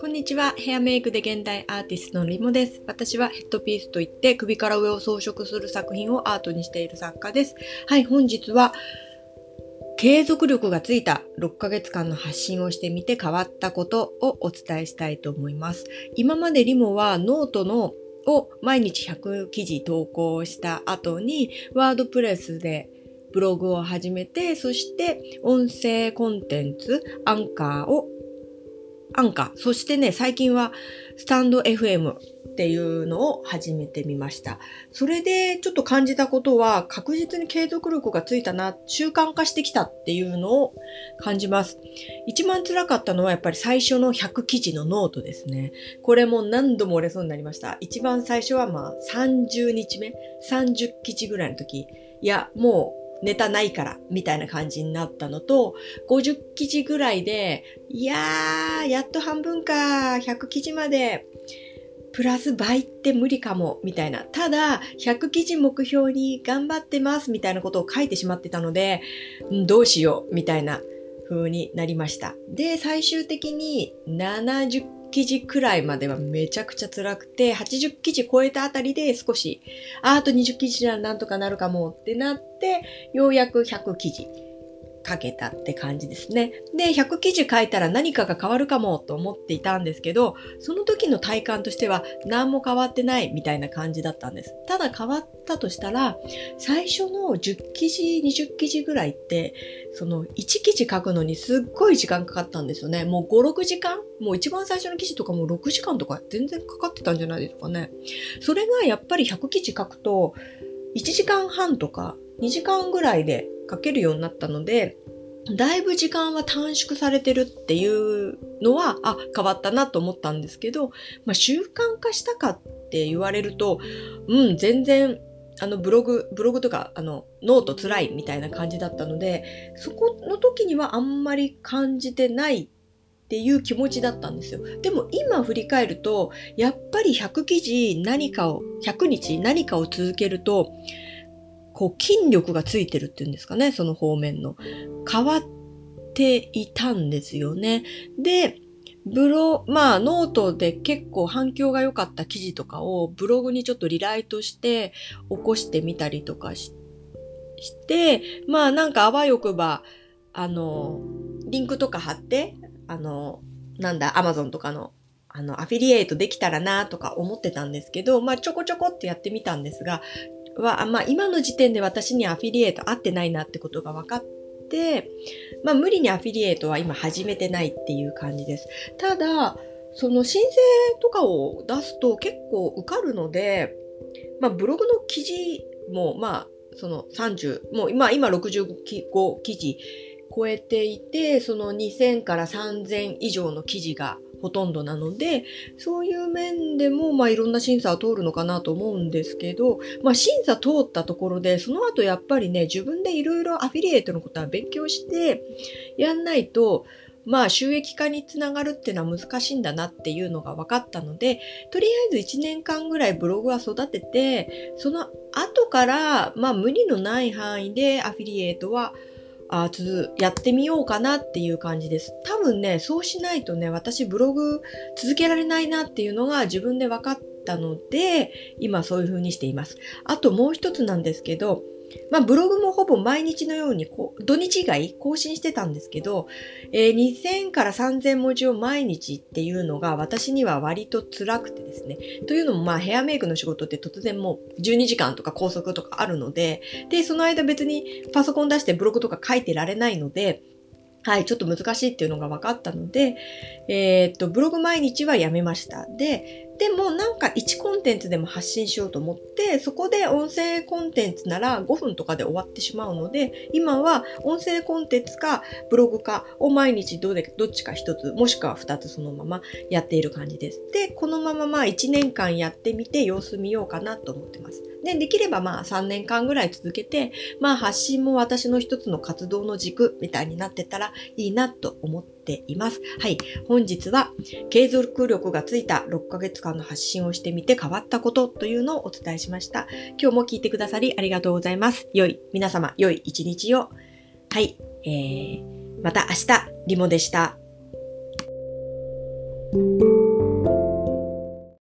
こんにちは。ヘアメイクで現代アーティストのリモです。私はヘッドピースといって首から上を装飾する作品をアートにしている作家です。はい、本日は継続力がついた6ヶ月間の発信をしてみて変わったことをお伝えしたいと思います。今までリモはノートのを毎日100記事投稿した後に WordPress でブログを始めて、そして音声コンテンツ、アンカーをアンカー、そしてね、最近はスタンド FM っていうのを始めてみました。それでちょっと感じたことは確実に継続力がついたな、習慣化してきたっていうのを感じます。一番辛かったのはやっぱり最初の100記事のノートですね。これも何度も折れそうになりました。一番最初はまあ30日目、30記事ぐらいの時。いや、もうネタないから、みたいな感じになったのと、50記事ぐらいで、いやー、やっと半分か、100記事まで、プラス倍って無理かも、みたいな。ただ、100記事目標に頑張ってます、みたいなことを書いてしまってたので、どうしよう、みたいな風になりました。で、最終的に70記事くらいまではめちゃくちゃ辛くて、80記事超えたあたりで少し、あと20記事ならなんとかなるかもってなって、ようやく100記事かけたって感じですね。で、100記事書いたら何かが変わるかもと思っていたんですけど、その時の体感としては何も変わってないみたいな感じだったんです。ただ変わったとしたら、最初の10記事、20記事ぐらいって、その1記事書くのにすっごい時間かかったんですよね。もう5、6時間？もう一番最初の記事とかも6時間とか全然かかってたんじゃないですかね。それがやっぱり100記事書くと、1時間半とか2時間ぐらいで書けるようになったので、だいぶ時間は短縮されてるっていうのは、あ、変わったなと思ったんですけど、まあ、習慣化したかって言われると、うん、全然、あの、ブログ、ブログとか、あの、ノート辛いみたいな感じだったので、そこの時にはあんまり感じてないっていう気持ちだったんですよ。でも今振り返ると、やっぱり100記事何かを、100日何かを続けると、こう筋力がついてるっていうんですかね、その方面の。変わっていたんですよね。で、ブロ、まあノートで結構反響が良かった記事とかをブログにちょっとリライトして起こしてみたりとかしして、まあなんかあわよくば、あの、リンクとか貼って、あの、なんだ、アマゾンとかのあの、アフィリエイトできたらなとか思ってたんですけど、まあちょこちょこってやってみたんですが、は、まあ今の時点で私にアフィリエイト合ってないなってことが分かって、まあ無理にアフィリエイトは今始めてないっていう感じです。ただ、その申請とかを出すと結構受かるので、まあブログの記事もまあその30、もう今、今65記事超えていて、その2000から3000以上の記事がほとんどなので、そういう面でも、まあいろんな審査は通るのかなと思うんですけど、まあ審査通ったところで、その後やっぱりね、自分でいろいろアフィリエイトのことは勉強してやんないと、まあ収益化につながるっていうのは難しいんだなっていうのが分かったので、とりあえず1年間ぐらいブログは育てて、その後から、まあ無理のない範囲でアフィリエイトはあつやってみようかなっていう感じです。多分ね、そうしないとね、私ブログ続けられないなっていうのが自分で分かったので、今そういう風にしています。あともう一つなんですけど、まあ、ブログもほぼ毎日のようにこう、土日以外更新してたんですけど、えー、2000から3000文字を毎日っていうのが私には割と辛くてですね。というのも、まあ、ヘアメイクの仕事って突然もう12時間とか拘束とかあるので、で、その間別にパソコン出してブログとか書いてられないので、はい、ちょっと難しいっていうのが分かったので、えー、っと、ブログ毎日はやめました。で、でもなんか1コンテンツでも発信しようと思って、そこで音声コンテンツなら5分とかで終わってしまうので、今は音声コンテンツかブログかを毎日どれどっちか1つ、もしくは2つそのままやっている感じです。で、このまままあ1年間やってみて様子見ようかなと思ってます。で、できればまあ3年間ぐらい続けて、まあ発信も私の一つの活動の軸みたいになってたらいいなと思ってっています。はい。本日は継続力がついた6ヶ月間の発信をしてみて変わったことというのをお伝えしました。今日も聞いてくださりありがとうございます。良い、皆様良い一日をはい、えー、また明日、リモでした。